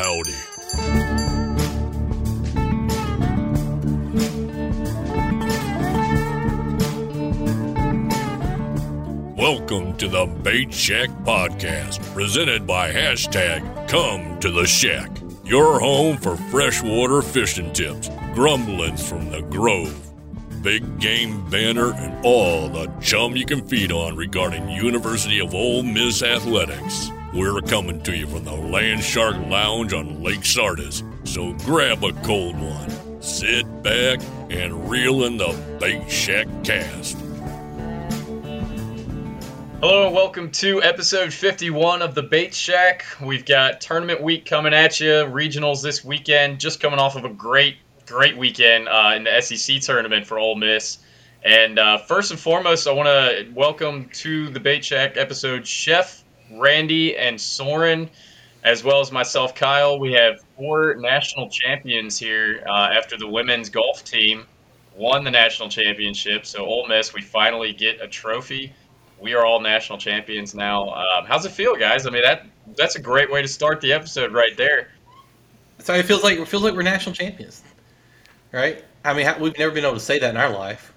Howdy. Welcome to the Bait Shack Podcast, presented by hashtag Come to the Shack, your home for freshwater fishing tips, grumblings from the Grove, big game banner, and all the chum you can feed on regarding University of Ole Miss athletics. We're coming to you from the Land Shark Lounge on Lake Sardis, so grab a cold one, sit back, and reel in the Bait Shack Cast. Hello and welcome to episode 51 of the Bait Shack. We've got tournament week coming at you, regionals this weekend, just coming off of a great, great weekend uh, in the SEC tournament for Ole Miss. And uh, first and foremost, I want to welcome to the Bait Shack episode Chef, Randy, and Soren, as well as myself, Kyle. We have four national champions here uh, after the women's golf team won the national championship. So, Ole Miss, we finally get a trophy we are all national champions now. Um, how's it feel, guys? I mean that that's a great way to start the episode right there. So it feels like it feels like we're national champions, right? I mean, we've never been able to say that in our life.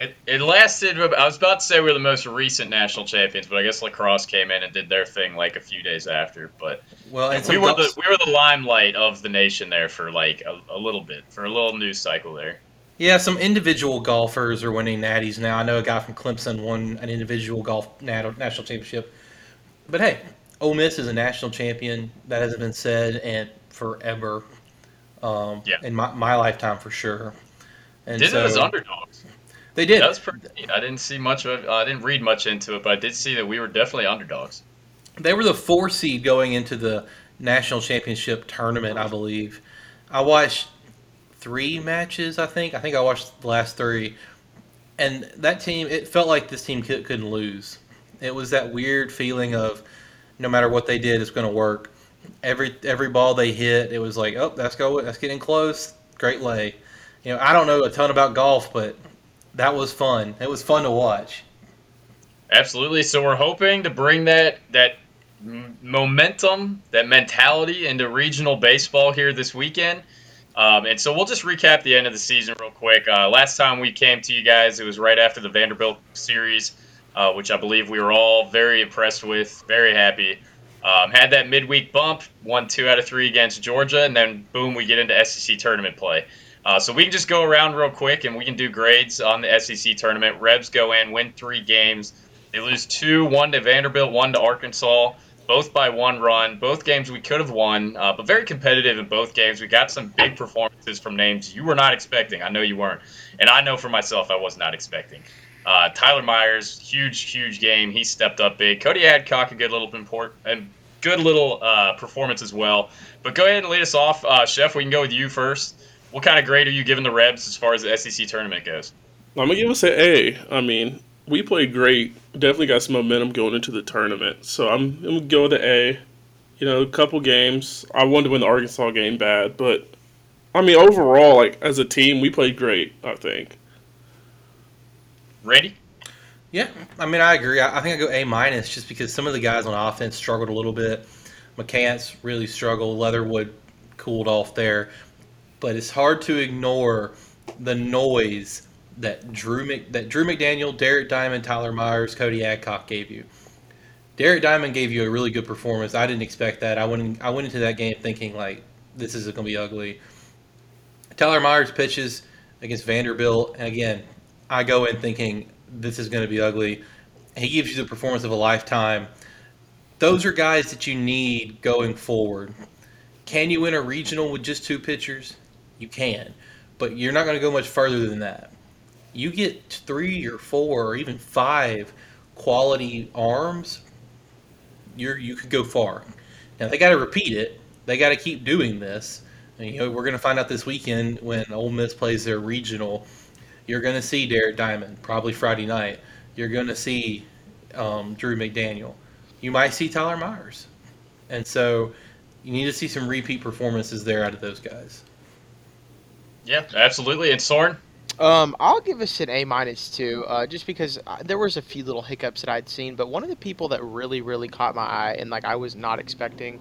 It, it lasted. I was about to say we're the most recent national champions, but I guess lacrosse came in and did their thing like a few days after. But well, we were the we were the limelight of the nation there for like a, a little bit for a little news cycle there. Yeah, some individual golfers are winning natties now. I know a guy from Clemson won an individual golf national championship. But hey, Ole Miss is a national champion. That hasn't been said in forever. Um, yeah. In my, my lifetime, for sure. And did so, it as underdogs. They did. That was pretty. Neat. I didn't see much of. it. I didn't read much into it, but I did see that we were definitely underdogs. They were the four seed going into the national championship tournament, I believe. I watched three matches. I think. I think I watched the last three, and that team. It felt like this team could, couldn't lose. It was that weird feeling of no matter what they did, it's going to work. Every every ball they hit, it was like, oh, that's go, that's getting close. Great lay. You know, I don't know a ton about golf, but that was fun. It was fun to watch. Absolutely. So we're hoping to bring that that momentum, that mentality into regional baseball here this weekend. Um, and so we'll just recap the end of the season real quick. Uh, last time we came to you guys, it was right after the Vanderbilt series, uh, which I believe we were all very impressed with, very happy. Um, had that midweek bump, won two out of three against Georgia, and then boom, we get into SEC tournament play. Uh, so we can just go around real quick and we can do grades on the SEC tournament. Rebs go in, win three games. They lose two, one to Vanderbilt, one to Arkansas both by one run. Both games we could have won, uh, but very competitive in both games. We got some big performances from names you were not expecting. I know you weren't, and I know for myself I was not expecting. Uh, Tyler Myers, huge, huge game. He stepped up big. Cody Adcock, a good little import and good little uh, performance as well. But go ahead and lead us off, uh, Chef. We can go with you first. What kind of grade are you giving the Rebs as far as the SEC tournament goes? I'm gonna give us an A. I mean, we played great. Definitely got some momentum going into the tournament. So I'm, I'm gonna go with the A. You know, a couple games. I wanted to win the Arkansas game bad, but I mean overall, like as a team, we played great. I think. Ready? Yeah, I mean I agree. I, I think I go A minus just because some of the guys on offense struggled a little bit. McCants really struggled. Leatherwood cooled off there, but it's hard to ignore the noise that Drew that Drew McDaniel, Derek Diamond, Tyler Myers, Cody Adcock gave you. Derek Diamond gave you a really good performance. I didn't expect that. I went I went into that game thinking like this is going to be ugly. Tyler Myers pitches against Vanderbilt, and again, I go in thinking this is going to be ugly. He gives you the performance of a lifetime. Those are guys that you need going forward. Can you win a regional with just two pitchers? You can, but you're not going to go much further than that you get three or four or even five quality arms, you're you could go far. Now they got to repeat it. They got to keep doing this. And, you know, we're going to find out this weekend when Ole Miss plays their regional. You're going to see Derek Diamond probably Friday night. You're going to see um, Drew McDaniel. You might see Tyler Myers, and so you need to see some repeat performances there out of those guys. Yeah, absolutely. And Soren, um, I'll give us an A minus too, uh, just because uh, there was a few little hiccups that I'd seen. But one of the people that really, really caught my eye and like I was not expecting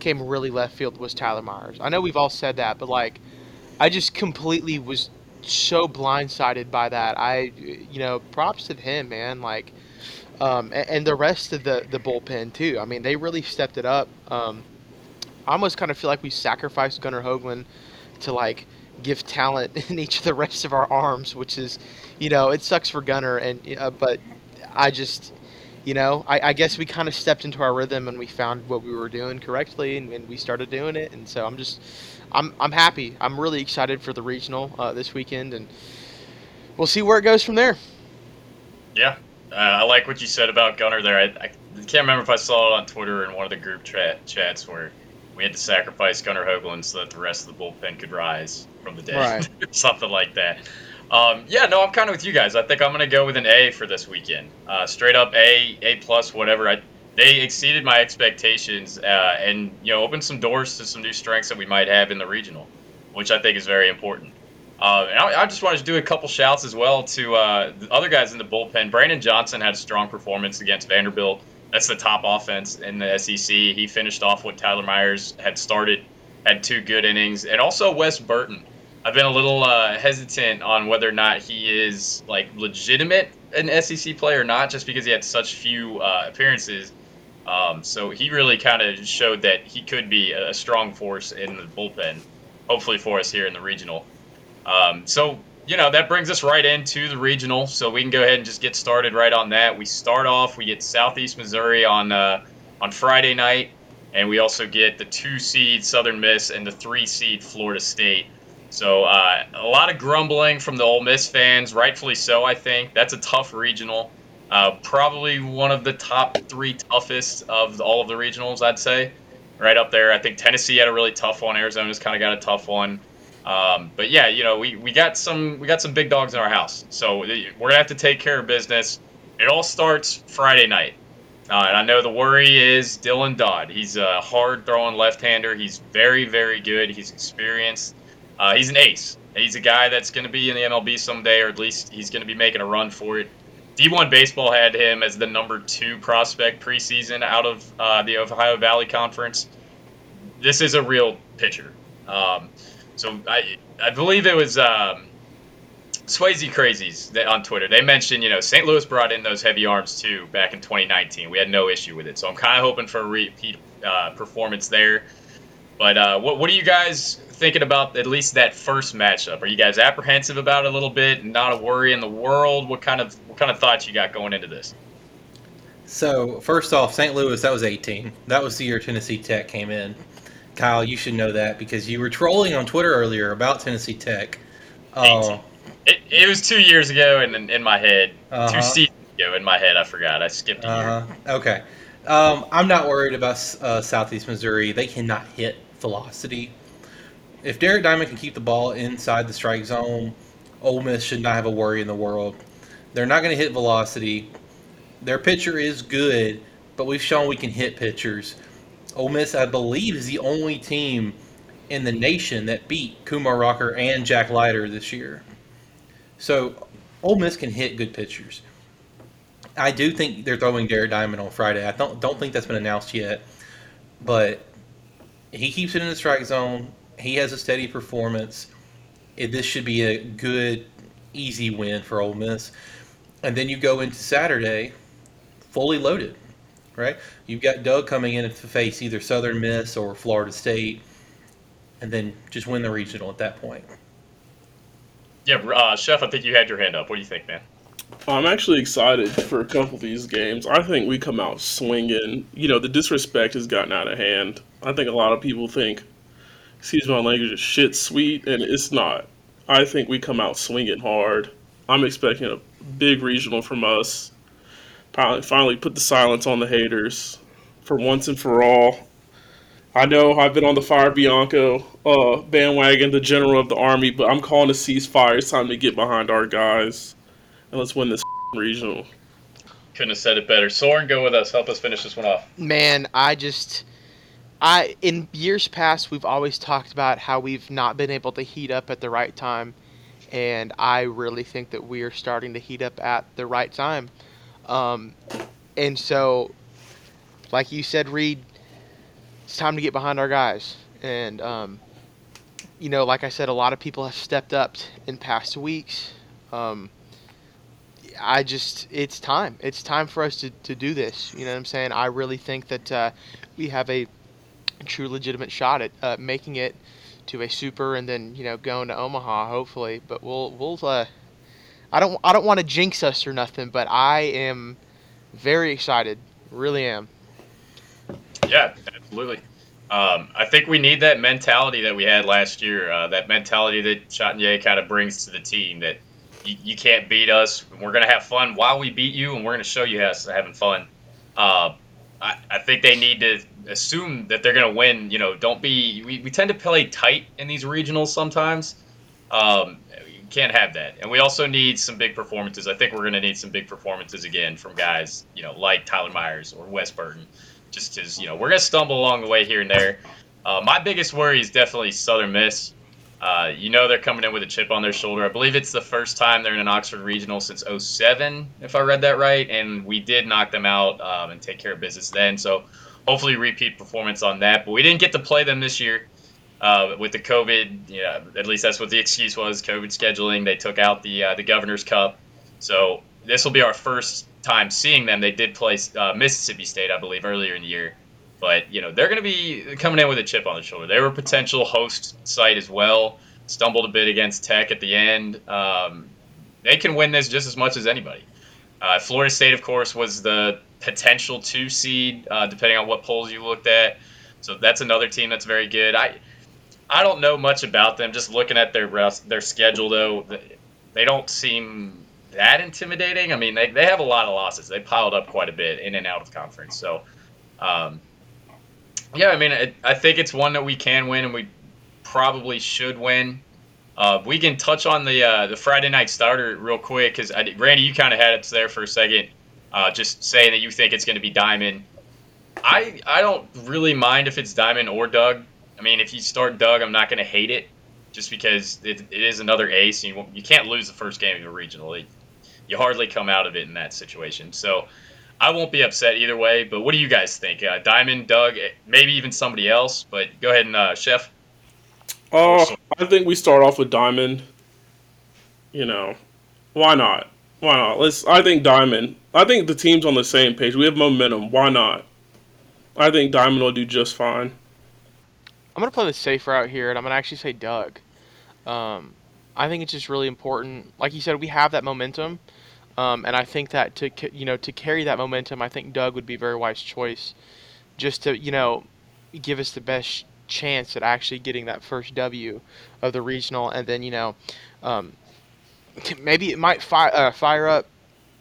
came really left field was Tyler Myers. I know we've all said that, but like, I just completely was so blindsided by that. I, you know, props to him, man. Like, um, and, and, the rest of the the bullpen too. I mean, they really stepped it up. Um, I almost kind of feel like we sacrificed Gunnar Hoglund to like give talent in each of the rest of our arms, which is, you know, it sucks for Gunnar, and uh, but I just, you know, I, I guess we kind of stepped into our rhythm and we found what we were doing correctly, and, and, we started doing it, and so I'm just, I'm I'm happy. I'm really excited for the regional uh, this weekend, and we'll see where it goes from there. Yeah, uh, I like what you said about Gunnar there. I, I, can't remember if I saw it on Twitter in one of the group chat chats where we had to sacrifice Gunnar Hoglund so that the rest of the bullpen could rise from the dead, right. something like that. Um, yeah, no, I'm kind of with you guys. I think I'm going to go with an A for this weekend. Uh, straight up A, A plus, whatever. I, they exceeded my expectations uh, and you know opened some doors to some new strengths that we might have in the regional, which I think is very important. Uh, and I, I, just wanted to do a couple shouts as well to uh, the other guys in the bullpen. Brandon Johnson had a strong performance against Vanderbilt. That's the top offense in the SEC. He finished off what Tyler Myers had started, had two good innings, and also Wes Burton. I've been a little uh, hesitant on whether or not he is like legitimate an SEC player or not, just because he had such few uh, appearances. Um, so he really kind of showed that he could be a strong force in the bullpen, hopefully for us here in the regional. Um, so, you know, that brings us right into the regional. So we can go ahead and just get started right on that. We start off, we get Southeast Missouri on, uh, on Friday night, and we also get the two seed Southern Miss and the three seed Florida State. So uh, a lot of grumbling from the Ole Miss fans, rightfully so, I think. That's a tough regional. Uh, probably one of the top three toughest of all of the regionals, I'd say. Right up there. I think Tennessee had a really tough one. Arizona's kind of got a tough one. Um, but yeah, you know, we, we got some we got some big dogs in our house, so we're gonna have to take care of business. It all starts Friday night, uh, and I know the worry is Dylan Dodd. He's a hard throwing left-hander. He's very very good. He's experienced. Uh, he's an ace. He's a guy that's to be in the MLB someday, or at least he's to be making a run for it. D1 Baseball had him as the number two prospect preseason out of uh, the Ohio Valley Conference. This is a real pitcher. Um, so I I believe it was um, Swayze Crazies that on Twitter. They mentioned you know St. Louis brought in those heavy arms too back in 2019. We had no issue with it. So I'm kind of hoping for a repeat uh, performance there. But uh, what what are you guys thinking about at least that first matchup? Are you guys apprehensive about it a little bit? Not a worry in the world. What kind of what kind of thoughts you got going into this? So first off, St. Louis that was 18. That was the year Tennessee Tech came in. Kyle, you should know that because you were trolling on Twitter earlier about Tennessee Tech. Oh, it, it was two years ago, and in, in, my head, uh-huh. two seasons ago in my head, I forgot. I skipped a uh-huh. year. Okay, um, I'm not worried about uh, Southeast Missouri. They cannot hit velocity. If Derek Diamond can keep the ball inside the strike zone, Ole Miss should not have a worry in the world. They're not going to hit velocity. Their pitcher is good, but we've shown we can hit pitchers. Ole Miss, I believe, is the only team in the nation that beat Kumar Rocker and Jack Leiter this year. So Ole Miss can hit good pitchers. I do think they're throwing Derek Diamond on Friday. I don't don't think that's been announced yet, but he keeps it in the strike zone. He has a steady performance. It, this should be a good, easy win for Ole Miss. And then you go into Saturday, fully loaded right? You've got Doug coming in to face either Southern Miss or Florida State, and then just win the regional at that point. Yeah, uh, Chef, I think you had your hand up. What do you think, man? I'm actually excited for a couple of these games. I think we come out swinging. You know, the disrespect has gotten out of hand. I think a lot of people think, excuse my language, is shit sweet, and it's not. I think we come out swinging hard. I'm expecting a big regional from us finally put the silence on the haters for once and for all. I know I've been on the Fire Bianco uh, bandwagon, the general of the army, but I'm calling a ceasefire. It's time to get behind our guys and let's win this regional. Couldn't have said it better. Soren, go with us. Help us finish this one off. Man, I just, I in years past we've always talked about how we've not been able to heat up at the right time, and I really think that we are starting to heat up at the right time. Um, and so, like you said, Reed, it's time to get behind our guys. And um, you know, like I said, a lot of people have stepped up in past weeks. Um, I just, it's time. It's time for us to, to do this. You know what I'm saying? I really think that uh, we have a true, legitimate shot at uh, making it to a super, and then you know going to Omaha, hopefully. But we'll, we'll. Uh, I don't, I don't want to jinx us or nothing, but I am very excited. Really am. Yeah, absolutely. Um, I think we need that mentality that we had last year. Uh, that mentality that Chatagnier kind of brings to the team. That you, you can't beat us. We're gonna have fun while we beat you, and we're gonna show you how having fun. Uh, I, I think they need to assume that they're gonna win. You know, don't be. We, we tend to play tight in these regionals sometimes. Um, can't have that, and we also need some big performances. I think we're gonna need some big performances again from guys, you know, like Tyler Myers or Wes Burton just because you know we're gonna stumble along the way here and there. Uh, my biggest worry is definitely Southern Miss. Uh, you know they're coming in with a chip on their shoulder. I believe it's the first time they're in an Oxford Regional since 07, if I read that right. And we did knock them out um, and take care of business then. So hopefully repeat performance on that. But we didn't get to play them this year uh, with the COVID. Yeah, at least that's what the excuse was. COVID scheduling. They took out the uh, the Governor's Cup. So this will be our first time seeing them. They did play uh, Mississippi State, I believe, earlier in the year. But you know they're going to be coming in with a chip on their shoulder. They were a potential host site as well. Stumbled a bit against Tech at the end. Um, they can win this just as much as anybody. Uh, Florida State, of course, was the potential two seed, uh, depending on what polls you looked at. So that's another team that's very good. I I don't know much about them. Just looking at their their schedule, though, they don't seem that intimidating. I mean, they, they have a lot of losses. They piled up quite a bit in and out of conference. So, um, yeah, I mean, it, I think it's one that we can win and we probably should win. Uh, we can touch on the uh, the Friday night starter real quick because Randy, you kind of had it there for a second, uh, just saying that you think it's going to be Diamond. I I don't really mind if it's Diamond or Doug. I mean, if you start Doug, I'm not going to hate it, just because it, it is another ace. And you, you can't lose the first game of a regional. It, you hardly come out of it in that situation. So I won't be upset either way. But what do you guys think? Uh, Diamond, Doug, eh, maybe even somebody else. But go ahead and uh, Chef. Oh, I think we start off with Diamond. You know, why not? Why not? Let's. I think Diamond. I think the team's on the same page. We have momentum. Why not? I think Diamond will do just fine. I'm gonna play the safe route here, and I'm gonna actually say Doug. Um, I think it's just really important. Like you said, we have that momentum, um, and I think that to you know to carry that momentum, I think Doug would be a very wise choice, just to you know give us the best chance at actually getting that first W of the regional, and then you know um, maybe it might fire uh, fire up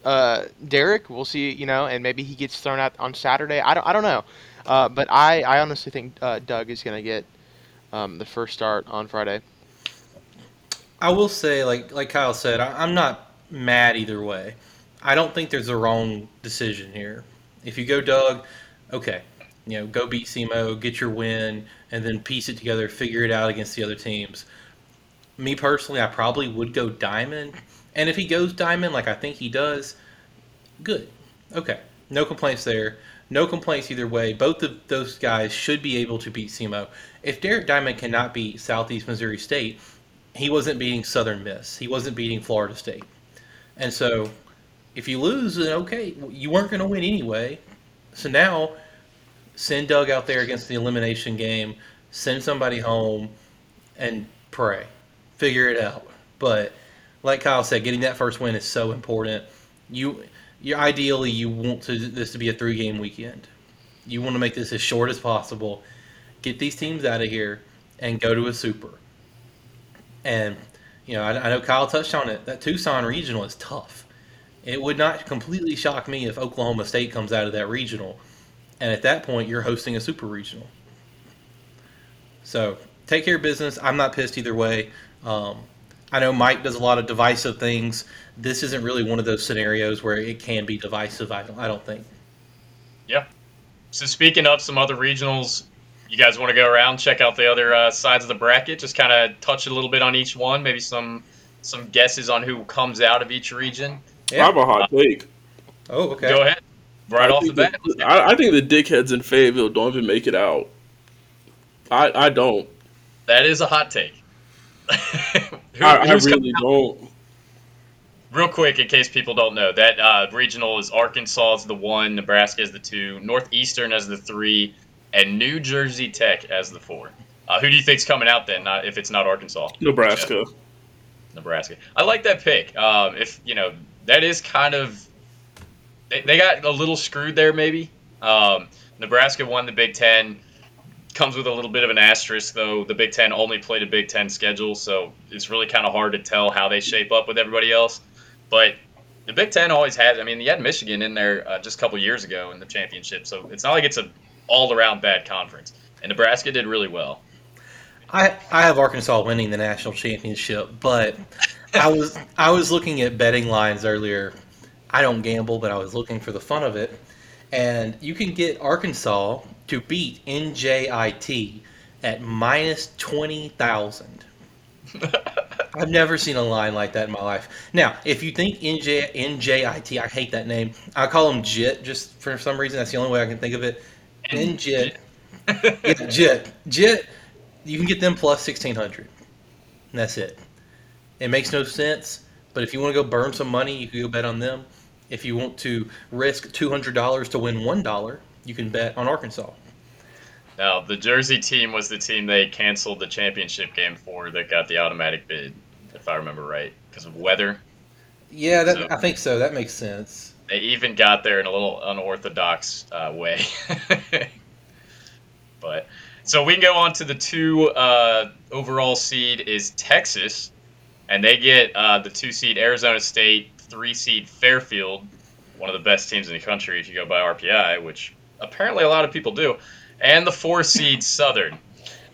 uh, Derek. We'll see, you know, and maybe he gets thrown out on Saturday. I don't I don't know, uh, but I I honestly think uh, Doug is gonna get um, the first start on Friday. I will say, like like Kyle said, I, I'm not mad either way. I don't think there's a wrong decision here. If you go Doug, okay, you know, go beat SEMO, get your win, and then piece it together, figure it out against the other teams. Me personally, I probably would go Diamond, and if he goes Diamond, like I think he does, good, okay, no complaints there. No complaints either way. Both of those guys should be able to beat SEMO. If Derek Diamond cannot beat Southeast Missouri State, he wasn't beating Southern Miss. He wasn't beating Florida State. And so if you lose, then okay, you weren't going to win anyway. So now send Doug out there against the elimination game, send somebody home, and pray. Figure it out. But like Kyle said, getting that first win is so important. You, you ideally you want to, this to be a three game weekend. You want to make this as short as possible. Get these teams out of here and go to a super. And you know, I, I know Kyle touched on it. That Tucson regional is tough. It would not completely shock me if Oklahoma State comes out of that regional, and at that point, you're hosting a super regional. So take care of business. I'm not pissed either way. Um, I know Mike does a lot of divisive things. This isn't really one of those scenarios where it can be divisive. I don't. I don't think. Yeah. So speaking of some other regionals, you guys want to go around check out the other uh, sides of the bracket just kind of touch a little bit on each one maybe some some guesses on who comes out of each region yeah. i have a hot take oh okay go ahead right I off the bat the, I, I, think the dickheads in fayetteville don't even make it out I, I don't. That is a hot take. Who- I, I who's coming really out? don't. Real quick, in case people don't know, that uh, regional is Arkansas as the one, Nebraska as the two, Northeastern as the three, and New Jersey Tech as the four. Uh, who do you think's coming out then? Not if it's not Arkansas, Nebraska. Nebraska. I like that pick. Um, if you know, that is kind of they, they got a little screwed there, maybe. Um, Nebraska won the Big Ten. Comes with a little bit of an asterisk, though. The Big Ten only played a Big Ten schedule, so it's really kind of hard to tell how they shape up with everybody else. But the Big Ten always has. I mean, you had Michigan in there uh, just a couple years ago in the championship, so it's not like it's a all-around bad conference. And Nebraska did really well. I I have Arkansas winning the national championship, but I was I was looking at betting lines earlier. I don't gamble, but I was looking for the fun of it, and you can get Arkansas to beat NJIT at minus twenty thousand. I've never seen a line like that in my life. Now, if you think NJ, NJIT, I hate that name. I call them JIT just for some reason. That's the only way I can think of it. NJIT. Yeah, JIT. JIT. You can get them plus sixteen hundred. That's it. It makes no sense. But if you want to go burn some money, you can go bet on them. If you want to risk two hundred dollars to win one dollar, you can bet on Arkansas. Now, the Jersey team was the team they canceled the championship game for that got the automatic bid, if I remember right, because of weather. Yeah, that, So- I think so. That makes sense. They even got there in a little unorthodox uh, way. but so we can go on to the two uh, overall seed is Texas, and they get uh, the two seed Arizona State, three seed Fairfield, one of the best teams in the country if you go by RPI, which apparently a lot of people do, and the four seed Southern.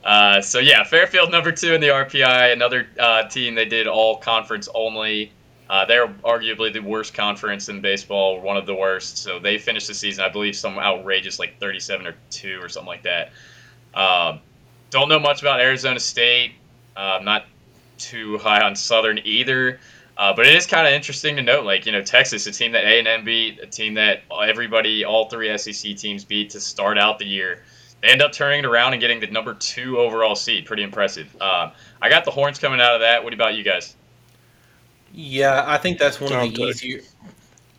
Uh, so yeah, Fairfield number two in the RPI, another uh, team they did all conference only. Uh, they're arguably the worst conference in baseball, one of the worst. So they finished the season, I believe, some outrageous like 37 or two or something like that. Um, don't know much about Arizona State. Uh, not too high on Southern either. Uh, but it is kind of interesting to note, like you know, Texas, a team that A and M beat, a team that everybody, all three SEC teams beat to start out the year. They end up turning it around and getting the number two overall seed. Pretty impressive. Um, I got the horns coming out of that. What about you guys? Yeah, I think that's one of the Okay. easier.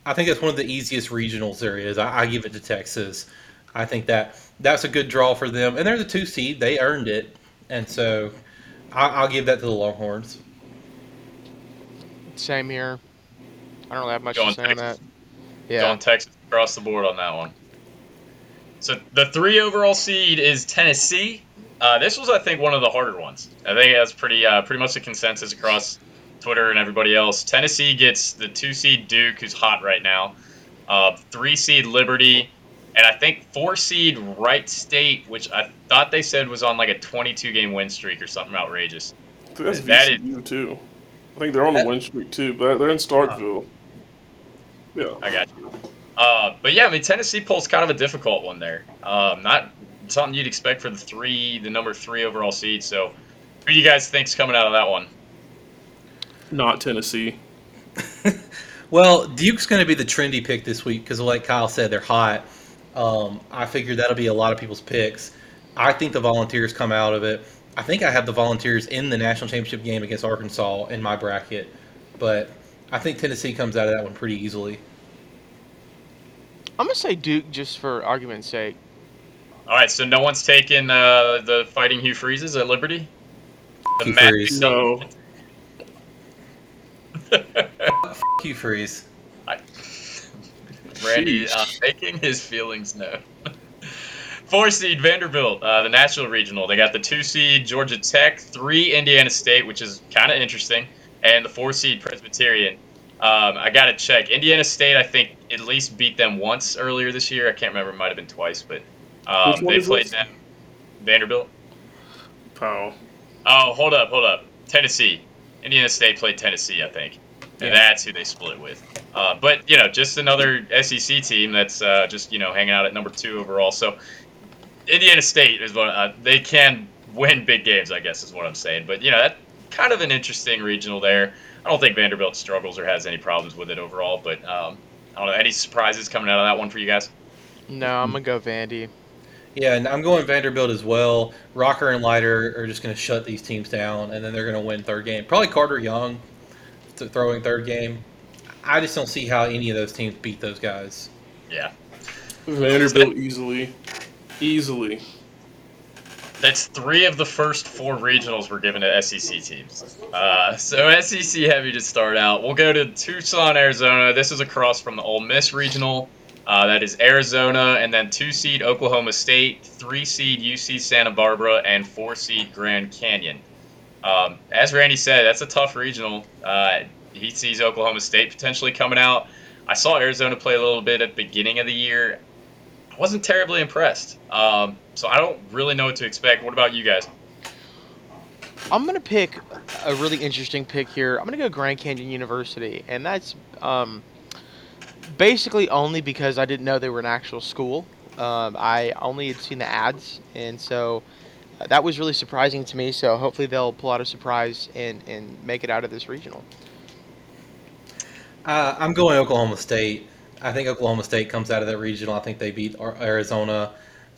I think that's one of the easiest regionals there is. I, I give it to Texas. I think that that's a good draw for them, and they're the two seed. They earned it, and so I, I'll give that to the Longhorns. Same here. I don't really have much Going to say on that. Yeah. Going Texas across the board on that one. So the three overall seed is Tennessee. Uh, this was, I think, one of the harder ones. I think that's pretty, uh, pretty much the consensus across Twitter and everybody else. Tennessee gets the two seed Duke, who's hot right now. Uh, three seed Liberty, and I think four seed Wright State, which I thought they said was on like a 22 game win streak or something outrageous. I think that's That is- VCU too. I think they're on a That- win streak too, but they're in Starkville. Yeah. I got you. Uh, but yeah, I mean Tennessee pulls kind of a difficult one there. Um, not something you'd expect for the three, the number three overall seed. So, who do you guys think's coming out of that one? Not Tennessee. Well, Duke's going to be the trendy pick this week because, like Kyle said, they're hot. Um, I figured that'll be a lot of people's picks. I think the Volunteers come out of it. I think I have the Volunteers in the national championship game against Arkansas in my bracket, but I think Tennessee comes out of that one pretty easily. I'm gonna say Duke just for argument's sake. All right, so no one's taken uh, the Fighting Hugh Freezes at Liberty. The Hugh Matt- Freeze. No. F- you, Freeze. I- Randy Sheesh. uh, making his feelings known. Four seed Vanderbilt, uh, the Nashville regional. They got the two seed Georgia Tech, three Indiana State, which is kind of interesting, and the four seed Presbyterian. Um, I got to check. Indiana State, I think, at least beat them once earlier this year. I can't remember. It might have been twice, but um, they played this? them. Vanderbilt. Pow. Oh, hold up, hold up. Tennessee. Indiana State played Tennessee, I think. And Yeah. that's who they split with. Uh, but, you know, just another SEC team that's uh, just, you know, hanging out at number two overall. So, Indiana State is what uh, they can win big games, I guess, is what I'm saying. But, you know, that kind of an interesting regional there. I don't think Vanderbilt struggles or has any problems with it overall. But, um, I don't know. Any surprises coming out of that one for you guys? No, I'm gonna go Vandy. Yeah, and I'm going Vanderbilt as well. Rocker and Leiter are just going to shut these teams down, and then they're going to win third game. Probably Carter Young throwing third game. I just don't see how any of those teams beat those guys. Yeah. Vanderbilt easily. Easily. That's three of the first four regionals were given to SEC teams. Uh, so SEC heavy to start out. We'll go to Tucson, Arizona. This is across from the Ole Miss regional. Uh, that is Arizona, and then two seed Oklahoma State, three seed UC Santa Barbara, and four seed Grand Canyon. Um, as Randy said, that's a tough regional. Uh, he sees Oklahoma State potentially coming out. I saw Arizona play a little bit at the beginning of the year. I wasn't terribly impressed. Um, so I don't really know what to expect. What about you guys? I'm gonna pick a really interesting pick here. I'm gonna go Grand Canyon University, and that's um, basically only because I didn't know they were an actual school. Um, I only had seen the ads, and so uh, that was really surprising to me. So hopefully they'll pull out a surprise and, and make it out of this regional. Uh, I'm going Oklahoma State. I think Oklahoma State comes out of that regional. I think they beat Arizona,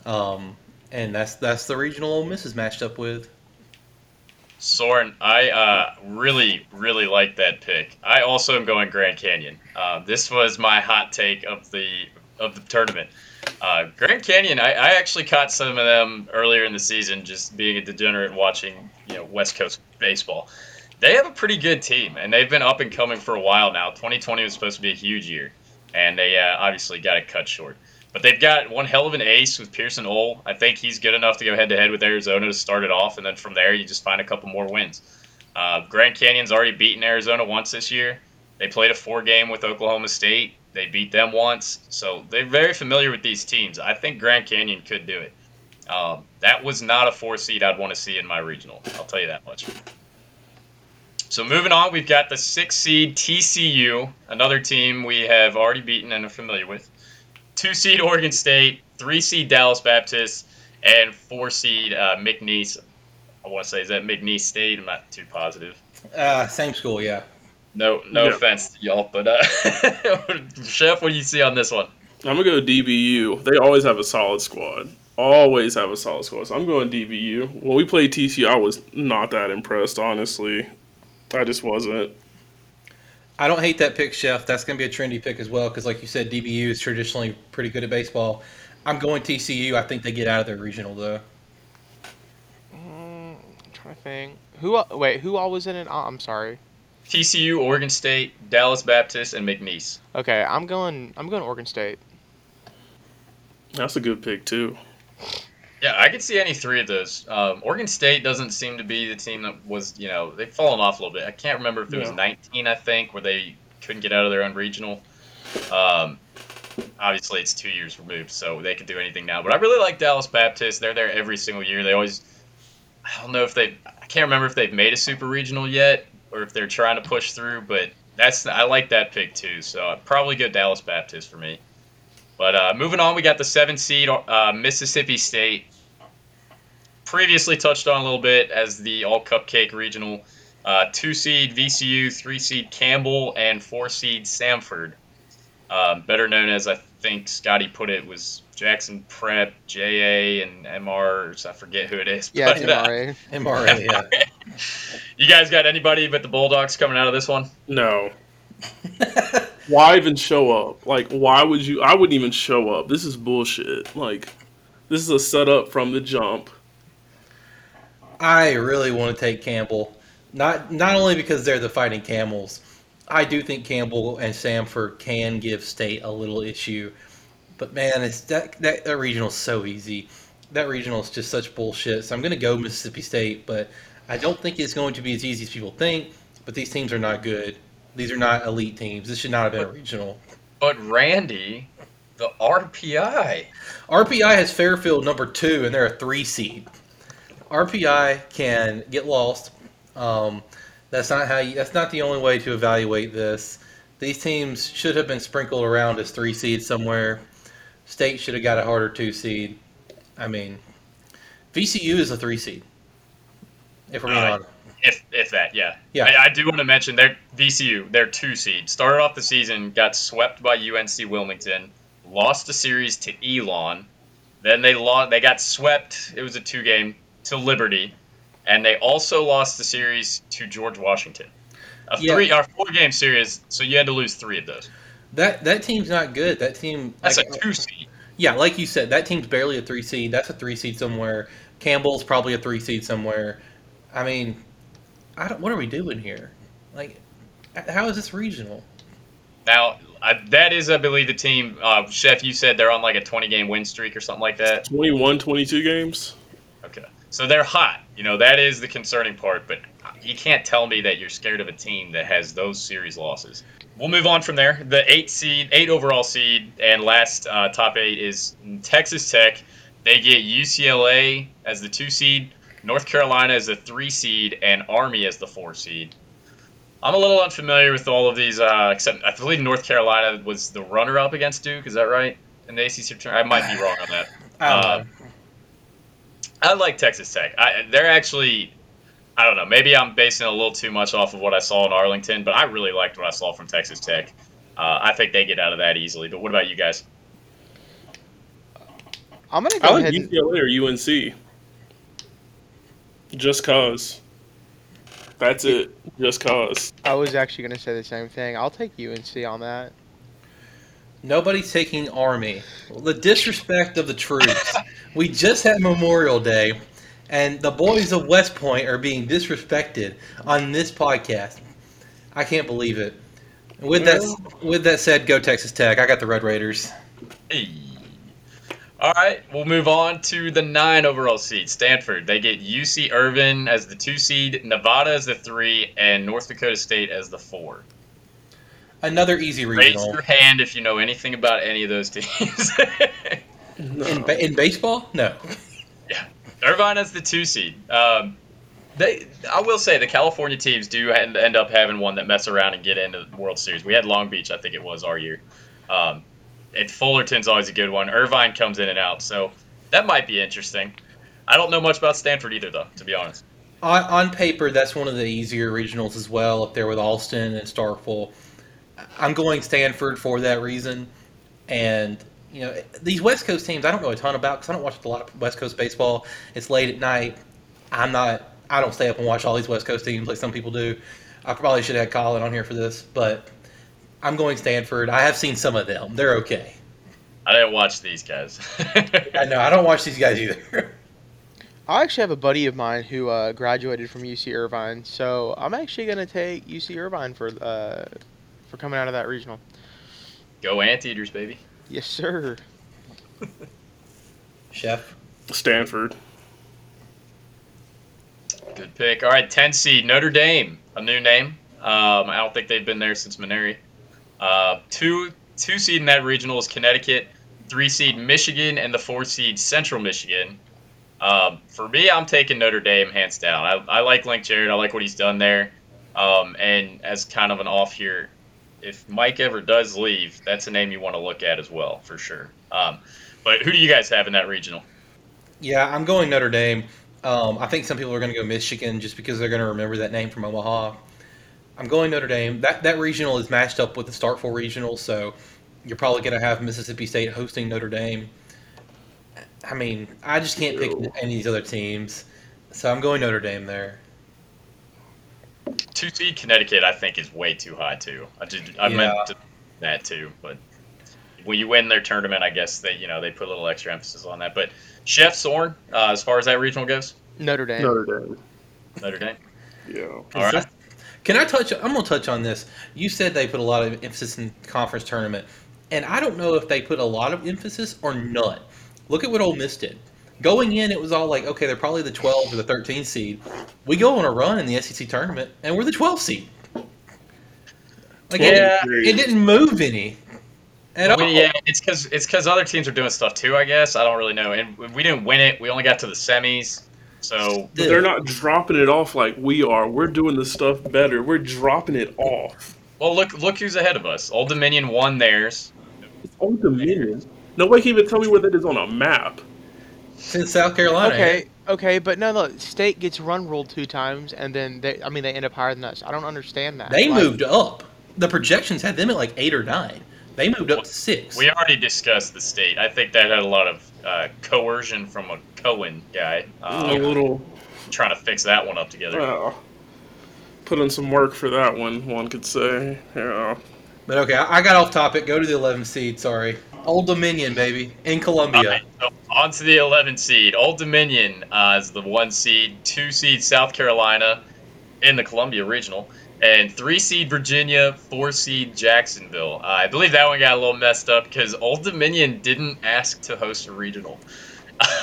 um, and that's that's the regional Ole Miss is matched up with. Soren, I uh, really, really like that pick. I also am going Grand Canyon. Uh, this was my hot take of the of the tournament. Uh, Grand Canyon, I, I, actually caught some of them earlier in the season, just being a degenerate watching you know West Coast baseball. They have a pretty good team, and they've been up and coming for a while now. 2020 was supposed to be a huge year, and they uh, obviously got it cut short. But they've got one hell of an ace with Pearson Ohl. I think he's good enough to go head to head with Arizona to start it off, and then from there you just find a couple more wins. Uh, Grand Canyon's already beaten Arizona once this year. They played a four game with Oklahoma State. They beat them once, so they're very familiar with these teams. I think Grand Canyon could do it. Um, that was not a four seed I'd want to see in my regional. I'll tell you that much. So moving on, we've got the six seed TCU, another team we have already beaten and are familiar with two seed Oregon State, three seed Dallas Baptist, and four seed uh, McNeese. I want to say is that McNeese State. I'm not too positive. Uh, same school, yeah. No, no yep. offense to y'all, but uh, Chef, what do you see on this one? I'm gonna go DBU. They always have a solid squad. Always have a solid squad. So I'm going DBU. When we played TCU, I was not that impressed, honestly. I just wasn't. I don't hate that pick, Chef. That's going to be a trendy pick as well because, like you said, DBU is traditionally pretty good at baseball. I'm going TCU. I think they get out of their regional though. Mm, I'm trying to think. Who? Wait, who all was in it? Oh, I'm sorry. TCU, Oregon State, Dallas Baptist, and McNeese. Okay, I'm going. I'm going Oregon State. That's a good pick too. Yeah, I could see any three of those. Um, Oregon State doesn't seem to be the team that was, you know, they've fallen off a little bit. I can't remember if it was 19, I think, where they couldn't get out of their own regional. Um, obviously, it's two years removed, so they could do anything now. But I really like Dallas Baptist. They're there every single year. They always, I don't know if they, I can't remember if they've made a super regional yet or if they're trying to push through, but that's I like that pick too. So I'd probably go Dallas Baptist for me. But uh, moving on, we got the seven seed uh, Mississippi State. Previously touched on a little bit as the All Cupcake Regional. Uh, two seed VCU, three seed Campbell, and four seed Samford. Um, better known as I think Scotty put it was Jackson Prep, JA, and MR. I forget who it is. Yeah, but, MRA. Uh, MRA. Yeah. you guys got anybody but the Bulldogs coming out of this one? No. why even show up? Like, why would you? I wouldn't even show up. This is bullshit. Like, this is a setup from the jump. I really want to take Campbell, not not only because they're the Fighting Camels. I do think Campbell and Samford can give State a little issue, but man, it's that that, that regional is so easy. That regional is just such bullshit. So I'm going to go Mississippi State, but I don't think it's going to be as easy as people think. But these teams are not good. These are not elite teams. This should not have been a regional. But Randy, the RPI. RPI has Fairfield number two, and they're a three seed. RPI can get lost. Um, that's not how. You, that's not the only way to evaluate this. These teams should have been sprinkled around as three seeds somewhere. State should have got a harder two seed. I mean, VCU is a three seed. If we're being honest. If if that, yeah. Yeah. I, I do want to mention their VCU, their two seed, started off the season, got swept by UNC Wilmington, lost the series to Elon, Then they lost. They got swept. It was a two game to Liberty, and they also lost the series to George Washington. A Yeah. three or four game series, so you had to lose three of those. That that team's not good. That team. That's like- a two seed. Yeah, like you said, that team's barely a three seed. That's a three seed somewhere. Campbell's probably a three seed somewhere. I mean, I don't, what are we doing here? Like, how is this regional? Now I, that is, I believe, the team. Uh, Chef, you said they're on like a 20 game win streak or something like that. 21, 22 games. Okay, so they're hot. You know that is the concerning part, but you can't tell me that you're scared of a team that has those series losses. We'll move on from there. The eight seed, eight overall seed, and last uh, top eight is Texas Tech. They get UCLA as the two seed, North Carolina is the three seed, and Army is the four seed. I'm a little unfamiliar with all of these, uh, except I believe North Carolina was the runner-up against Duke. Is that right? In the ACC tournament, I might be wrong on that. I Uh. I like Texas Tech. I, they're actually, I don't know. Maybe I'm basing a little too much off of what I saw in Arlington, but I really liked what I saw from Texas Tech. Uh, I think they get out of that easily. But what about you guys? I'm gonna I go like ahead. And, UCLA or UNC. Just cause. That's it. Just cause. I was actually gonna say the same thing. I'll take UNC on that. Nobody's taking Army. The disrespect of the troops. we just had Memorial Day, and the boys of West Point are being disrespected on this podcast. I can't believe it. With that, with that said, go Texas Tech. I got the Red Raiders. Hey. All right, we'll move on to the nine overall seed. Stanford. They get UC Irvine as the two seed, Nevada as the three, and North Dakota State as the four. Another easy reason. Raise your hand if you know anything about any of those teams. In, ba- in baseball, no. Yeah, Irvine as the two seed. Um, they, I will say, the California teams do end, end up having one that mess around and get into the World Series. We had Long Beach, I think it was our year. Um, and Fullerton's always a good one. Irvine comes in and out, so that might be interesting. I don't know much about Stanford either, though, to be honest. On, on paper, that's one of the easier regionals as well, up there with Austin and Starkville. I'm going Stanford for that reason. And, you know, these West Coast teams, I don't know a ton about because I don't watch a lot of West Coast baseball. It's late at night. I'm not, I don't stay up and watch all these West Coast teams like some people do. I probably should have Colin on here for this, but I'm going Stanford. I have seen some of them. They're okay. I didn't watch these guys. I know. I don't watch these guys either. I actually have a buddy of mine who uh, graduated from UC Irvine, so I'm actually gonna take UC Irvine for uh, for coming out of that regional. Go Anteaters, baby. Yes, sir. Chef. Stanford. Good pick. All right, 10 seed Notre Dame, a new name. Um, I don't think they've been there since Mainieri. Uh, two two seed in that regional is Connecticut, three seed Michigan, and the four seed Central Michigan. Um, for me, I'm taking Notre Dame hands down. I, I like Link Jarrett. I like what he's done there. Um, and as kind of an off here, if Mike ever does leave, that's a name you want to look at as well, for sure. Um, but who do you guys have in that regional? Yeah, I'm going Notre Dame. Um, I think some people are going to go Michigan just because they're going to remember that name from Omaha. I'm going Notre Dame. That that regional is matched up with the Starkville regional, so you're probably going to have Mississippi State hosting Notre Dame. I mean, I just can't pick any of these other teams, so I'm going Notre Dame there. Two seed Connecticut, I think, is way too high too. I just I Yeah. meant to, that too, but when you win their tournament, I guess they you know they put a little extra emphasis on that. But Chef Soren, uh, as far as that regional goes, Notre Dame. Notre Dame. Notre Dame. Yeah. All right. Can I touch? I'm going to touch on this. You said they put a lot of emphasis in conference tournament, and I don't know if they put a lot of emphasis or not. Look at what Ole Miss did. Going in, it was all like, okay, they're probably the 12 or the 13 seed. We go on a run in the SEC tournament, and we're the 12 seed. Like, it, Yeah. it didn't move any at I all. mean, yeah, it's because it's because other teams are doing stuff too. I guess I don't really know, and we didn't win it. We only got to the semis, so But they're not dropping it off like we are. We're doing this stuff better. We're dropping it off. well look look who's ahead of us. Old Dominion won theirs. It's Old Dominion. Nobody can even tell me where that is on a map. Since South Carolina. Okay, okay, but no, no. State gets run ruled two times, and then they, I mean, they end up higher than us. I don't understand that. They Like, moved up. The projections had them at like 8 or 9. They moved up to six. We already discussed the state. I think that had a lot of uh, coercion from a Cohen guy a um, little trying to fix that one up together. uh, put in some work for that one. One could say, yeah. But okay, I I got off topic. Go to the 11th seed. Sorry, Old Dominion, baby, in Columbia. All right, so on to the 11 seed. Old Dominion uh, is the one seed, two seed South Carolina in the Columbia Regional, and three seed Virginia, four seed Jacksonville. Uh, I believe that one got a little messed up because Old Dominion didn't ask to host a regional.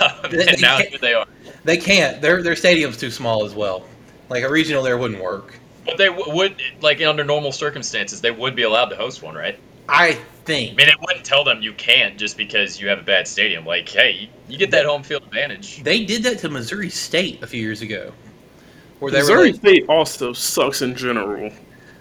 Um, They- and now here they are. They can't. Their their stadium's too small as well. Like a regional there wouldn't work. But they w- would, like under normal circumstances, they would be allowed to host one, right? I think. I mean, they wouldn't tell them you can't just because you have a bad stadium. Like, hey, you, you get that home field advantage. They did that to Missouri State a few years ago, where they Missouri like, State also sucks in general.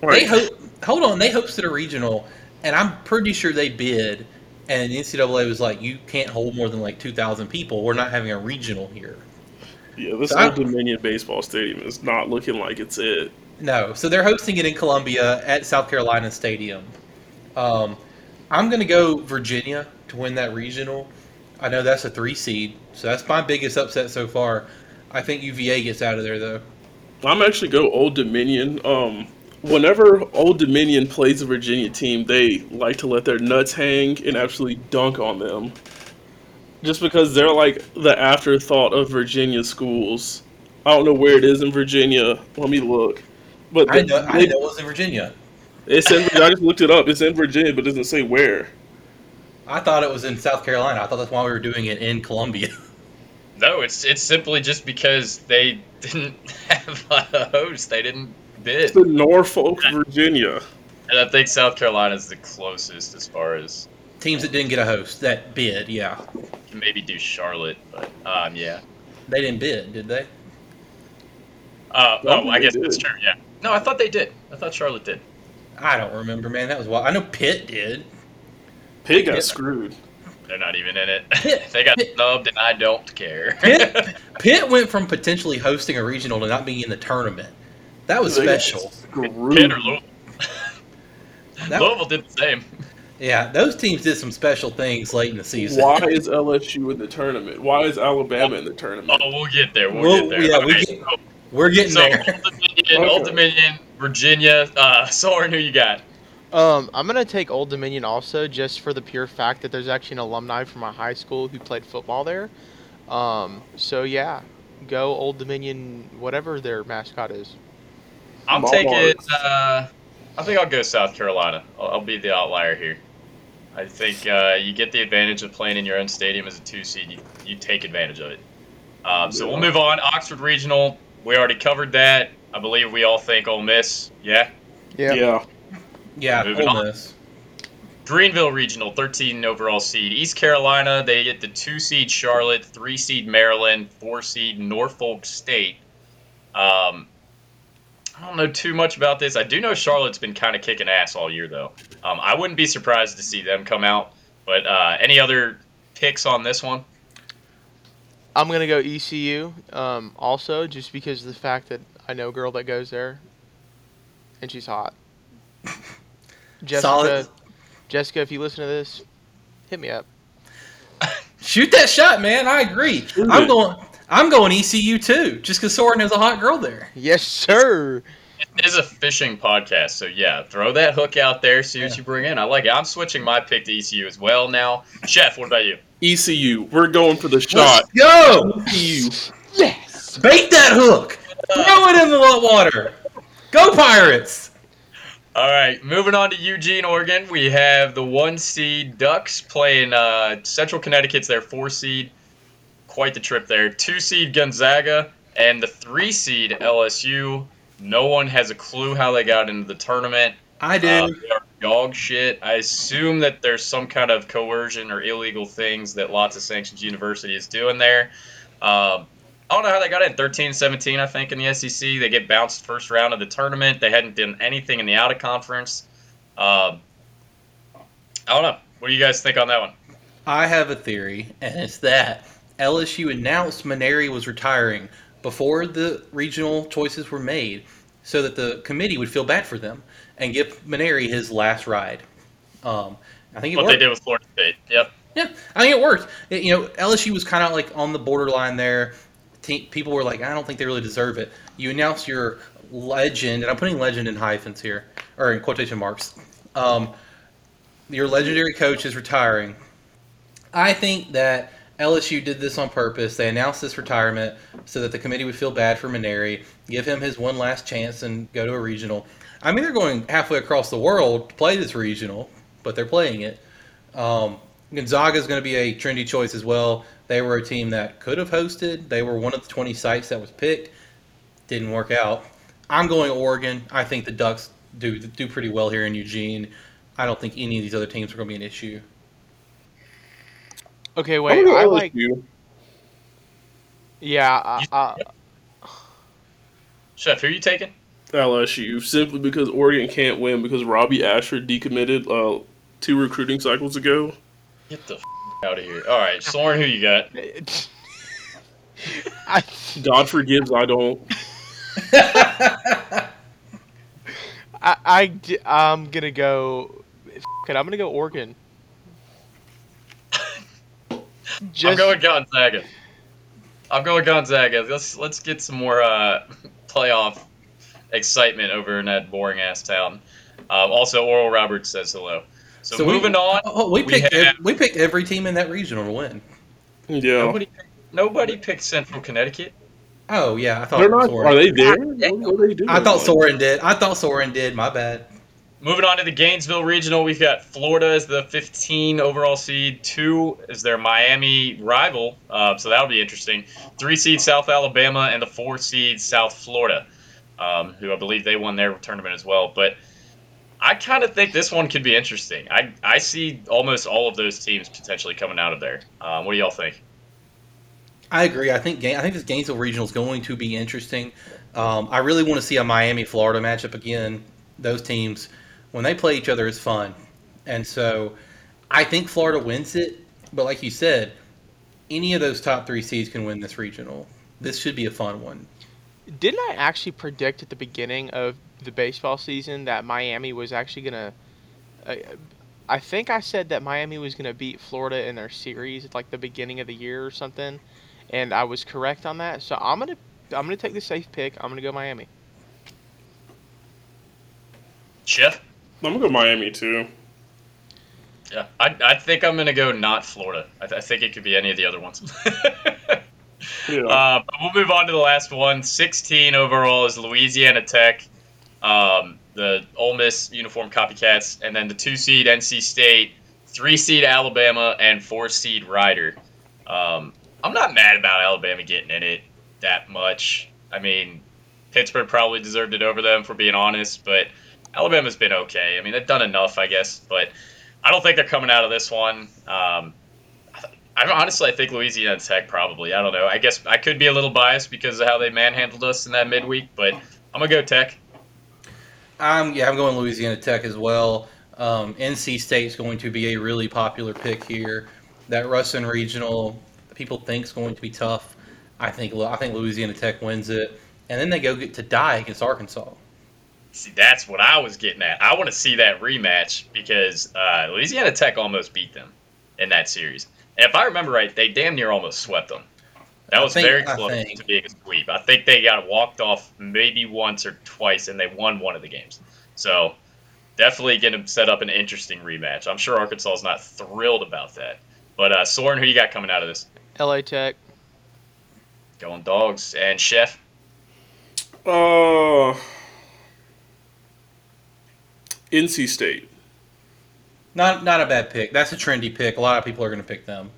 they Like, ho- hold on. They hosted a regional, and I'm pretty sure they bid. And NCAA was like, "You can't hold more than like two thousand people. We're not having a regional here." yeah, this Old Dominion baseball stadium is not looking like it's it. No, so they're hosting it in Columbia at South Carolina Stadium. Um, I'm going to go Virginia to win that regional. I know that's a three seed, so that's my biggest upset so far. I think UVA gets out of there though. I'm actually go Old Dominion. Um, whenever Old Dominion plays a Virginia team, they like to let their nuts hang and absolutely dunk on them. Just because they're like the afterthought of Virginia schools. I don't know where it is in Virginia. Let me look. But I they- know, I know it was in Virginia. it's in. I just looked it up. It's in Virginia, but it doesn't say where. I thought it was in South Carolina. I thought that's why we were doing it in Columbia. No, it's it's simply just because they didn't have a host. They didn't bid. It's in Norfolk, Virginia. And I think South Carolina is the closest as far as Teams that didn't get a host that bid, yeah, can maybe do Charlotte, but um, yeah. they didn't bid, did they? Uh, Well, oh, I they guess that's did. true. Yeah. No, I thought they did. I thought Charlotte did. I don't remember, man. That was wild. I know Pitt did. Pitt got Yeah. screwed. They're not even in it. Pitt- they got Pitt- snubbed, and I don't care. Pitt, Pitt went from potentially hosting a regional to not being in the tournament. That was They special. Screwed. Pitt or Louisville. That- Louisville did the same. Yeah, those teams did some special things late in the season. Why is LSU in the tournament? Why is Alabama in the tournament? Oh, we'll get there. We'll, We'll- get there. yeah, we Okay, get- so- We're getting so, there. Old Dominion, Old Dominion, Virginia. Uh, Soren, who you got? Um, I'm gonna take Old Dominion also, just for the pure fact that there's actually an alumni from my high school who played football there. Um, so yeah, go Old Dominion, whatever their mascot is. I'm Ball taking. marks. Uh, I think I'll go South Carolina. I'll, I'll be the outlier here. I think uh, you get the advantage of playing in your own stadium as a two seed. You, you take advantage of it. Um, so we'll move on. Oxford Regional. We already covered that. I believe we all think Ole Miss. Yeah. yeah. yeah, Yeah, moving Ole on. Greenville Regional, 13 overall seed. East Carolina, they get the two seed Charlotte, three seed Maryland, four seed Norfolk State. Um, I don't know too much about this. I do know Charlotte's been kind of kicking ass all year, though. Um, I wouldn't be surprised to see them come out. But uh, any other picks on this one? I'm gonna go ECU. Um, also, just because of the fact that I know a girl that goes there, and she's hot. Jessica, Solid. Jessica, if you listen to this, hit me up. Shoot that shot, man. I agree. Shoot I'm it. going. I'm going ECU too, just because Soren has a hot girl there. Yes, sir. It is a fishing podcast, so yeah, throw that hook out there, see what Yeah. you bring in. I like it. I'm switching my pick to ECU as well now. Chef, what about you? ECU. We're going for the shot. Let's go. ECU. Yes. Bait that hook. Throw it in the water. Go Pirates. All right, moving on to Eugene, Oregon. We have the one seed Ducks playing uh, Central Connecticut's their four seed. Quite the trip there. Two seed Gonzaga and the three seed LSU. No one has a clue how they got into the tournament. I do. Uh, dog shit. I assume that there's some kind of coercion or illegal things that lots of sanctions university is doing there. Um, I don't know how they got in 13 17, I think, in the SEC. They get bounced first round of the tournament. They hadn't done anything in the out of conference. Um, I don't know. What do you guys think on that one? I have a theory, and it's that LSU announced Mainieri was retiring before the regional choices were made, so that the committee would feel bad for them and give Mainieri his last ride. Um, I think it what worked. they did with Florida State. Yep. Yeah, I think it worked. It- you know, LSU was kind of like on the borderline there. Te- people were like, I don't think they really deserve it. You announce your legend, and I'm putting legend in hyphens here, or in quotation marks. Um, your legendary coach is retiring. I think that LSU did this on purpose. They announced this retirement so that the committee would feel bad for Mainieri, give him his one last chance, and go to a regional. I mean, they're going halfway across the world to play this regional, but they're playing it. Um, Gonzaga is going to be a trendy choice as well. They were a team that could have hosted. They were one of the 20 sites that was picked. Didn't work out. I'm going Oregon. I think the Ducks do do pretty well here in Eugene. I don't think any of these other teams are going to be an issue. Okay, I'm wait. gonna I like. LSU. Yeah. I, I, Chef, who are you taking? LSU simply because Oregon can't win because Robby Ashford decommitted uh, two recruiting cycles ago. Get the f- out of here. All right, Soren, who you got? I, God forgives, I don't. I, I I'm gonna go. F- it, I'm gonna go Oregon. Just, I'm going Gonzaga. I'm going Gonzaga. Let's let's get some more uh, playoff excitement over in that boring ass town. Um, also, Oral Roberts says hello. So, So we- moving on. Oh, we We picked have- we picked every team in that regional to win. Yeah. Nobody, nobody picked Central Connecticut. Oh yeah, I thought They're not. Soren. Are they there? What are they doing? I thought Soren did. I thought Soren did. My bad. Moving on to the Gainesville Regional, we've got Florida as the 15 overall seed. Two is their Miami rival, uh, so that'll be interesting. Three seed South Alabama and the four seed South Florida, um, who I believe they won their tournament as well. But I kind of think this one could be interesting. I, I see almost all of those teams potentially coming out of there. Um, what do y'all think? I agree. I think I think this Gainesville regional is going to be interesting. Um, I really want to see a Miami Florida matchup again. Those teams, when they play each other, is fun, and so I think Florida wins it. But like you said, any of those top three seeds can win this regional. This should be a fun one. Didn't I actually predict at the beginning of the baseball season that Miami was actually gonna? Uh, I think I said that Miami was gonna beat Florida in their series at like the beginning of the year or something, and I was correct on that. So I'm gonna I'm gonna take the safe pick. I'm gonna go Miami. Chef? I'm gonna go Miami too. Yeah, I, I think I'm going to go not Florida. I, th- I think it could be any of the other ones. Yeah. Uh, but we'll move on to the last one. 16 overall is Louisiana Tech, um, the Ole Miss uniform copycats, and then the two seed NC State, three seed Alabama, and four seed Rider. Um, I'm not mad about Alabama getting in it that much. I mean, Pittsburgh probably deserved it over them, for being honest, but Alabama's been okay. I mean, they've done enough, I guess, but I don't think they're coming out of this one. Um, I honestly, I think Louisiana Tech probably. I don't know. I guess I could be a little biased because of how they manhandled us in that midweek, but I'm gonna go Tech. Um, yeah, I'm going Louisiana Tech as well. Um, NC State's going to be a really popular pick here. That Ruston Regional, people think is going to be tough. I think I think Louisiana Tech wins it, and then they go get to die against Arkansas. See, that's what I was getting at. I want to see that rematch because uh, Louisiana Tech almost beat them in that series. And if I remember right, they damn near almost swept them. That was think- very close to being a sweep. I think they got walked off maybe once or twice, and they won one of the games. So definitely going to set up an interesting rematch. I'm sure Arkansas is not thrilled about that. But uh, Soren, who you got coming out of this? LA Tech. Going dogs and Chef. Uh, NC State. Not not a bad pick. That's a trendy pick. A lot of people are going to pick them.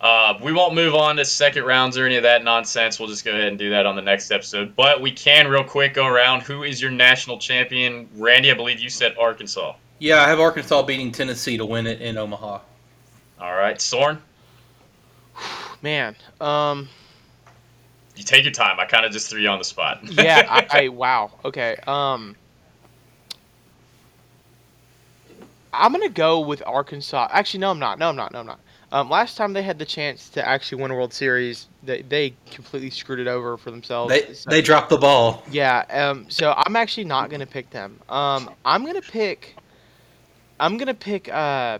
Uh, we won't move on to second rounds or any of that nonsense. We'll just go ahead and do that on the next episode. But we can real quick go around. Who is your national champion? Randy, I believe you said Arkansas. Yeah, I have Arkansas beating Tennessee to win it in Omaha. All right, Soren, Man. Um. you take your time. I kind of just threw you on the spot. Yeah. I, I. Wow. Okay. Um. I'm gonna go with Arkansas. Actually, no, I'm not. No, I'm not. No, I'm not. Um, last time they had the chance to actually win a World Series, they, they completely screwed it over for themselves. They So- they dropped the ball. Yeah, um, so I'm actually not gonna pick them. Um, I'm gonna pick. I'm gonna pick. Uh,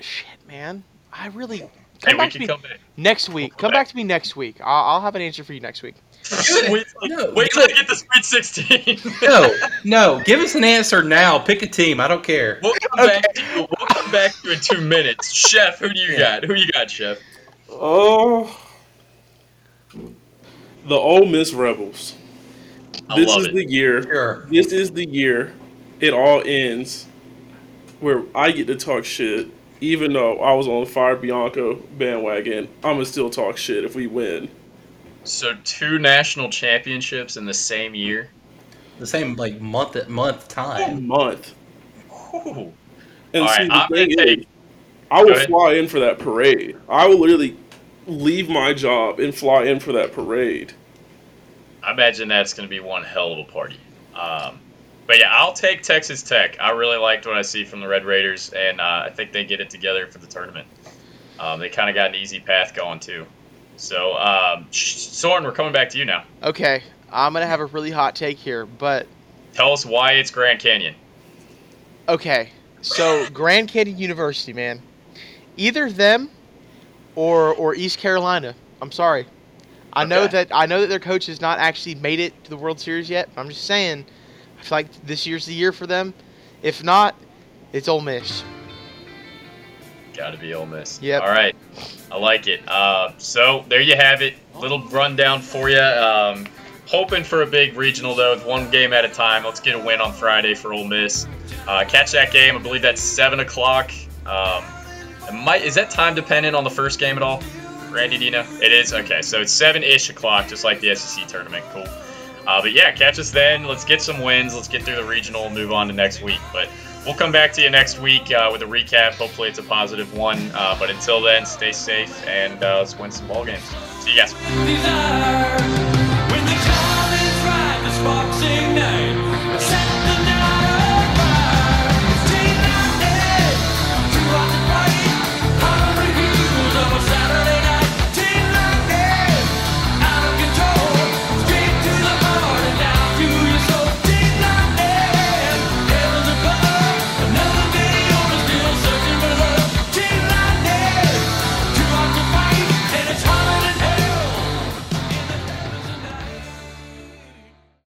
shit, man. I really come back to me come back. next week. come Come back to me next week. I'll, I'll have an answer for you next week. Wait, No, wait till I get the Sweet 16. No, no. Give us an answer now. Pick a team. I don't care. We'll come back. To you. We'll come back to you in two minutes. Chef, who do you Yeah. got? Who you got, Chef? Oh, the Ole Miss Rebels. I this is it. the year. Sure. This is the year it all ends where I get to talk shit. Even though I was on the Fire Bianco bandwagon, I'm gonna still talk shit if we win. So two national championships in the same year. The same like month at month A time. month. Ooh. And All see, right, the I'm thing gonna is, take- I Go will fly in for that parade. I will literally leave my job and fly in for that parade. I imagine that's going to be one hell of a party. Um, but yeah, I'll take Texas Tech. I really liked what I see from the Red Raiders, and uh, I think they get it together for the tournament. Um, they kind of got an easy path going too. So, um, Soren, we're coming back to you now. Okay, I'm gonna have a really hot take here, but Tell us why it's Grand Canyon. okay. So Grand Canyon University, man, either them or or East Carolina. I'm sorry. I know that I know that their coach has not actually made it to the World Series yet. But I'm just saying, I feel like this year's the year for them. If not, it's Ole Miss. Got to be Ole Miss. Yep. All right, I like it. Uh, so there you have it. Little rundown for you. Um, hoping for a big regional though, with one game at a time. Let's get a win on Friday for Ole Miss. Uh, catch that game. I believe that's seven o'clock. Um, it might is that time dependent on the first game at all? Randy, do you know? It is. Okay, so it's seven-ish o'clock, just like the SEC tournament. Cool. Uh, but yeah, catch us then. Let's get some wins. Let's get through the regional and move on to next week. But we'll come back to you next week uh, with a recap. Hopefully, it's a positive one. Uh, but until then, stay safe and uh, let's win some ball games. See you guys.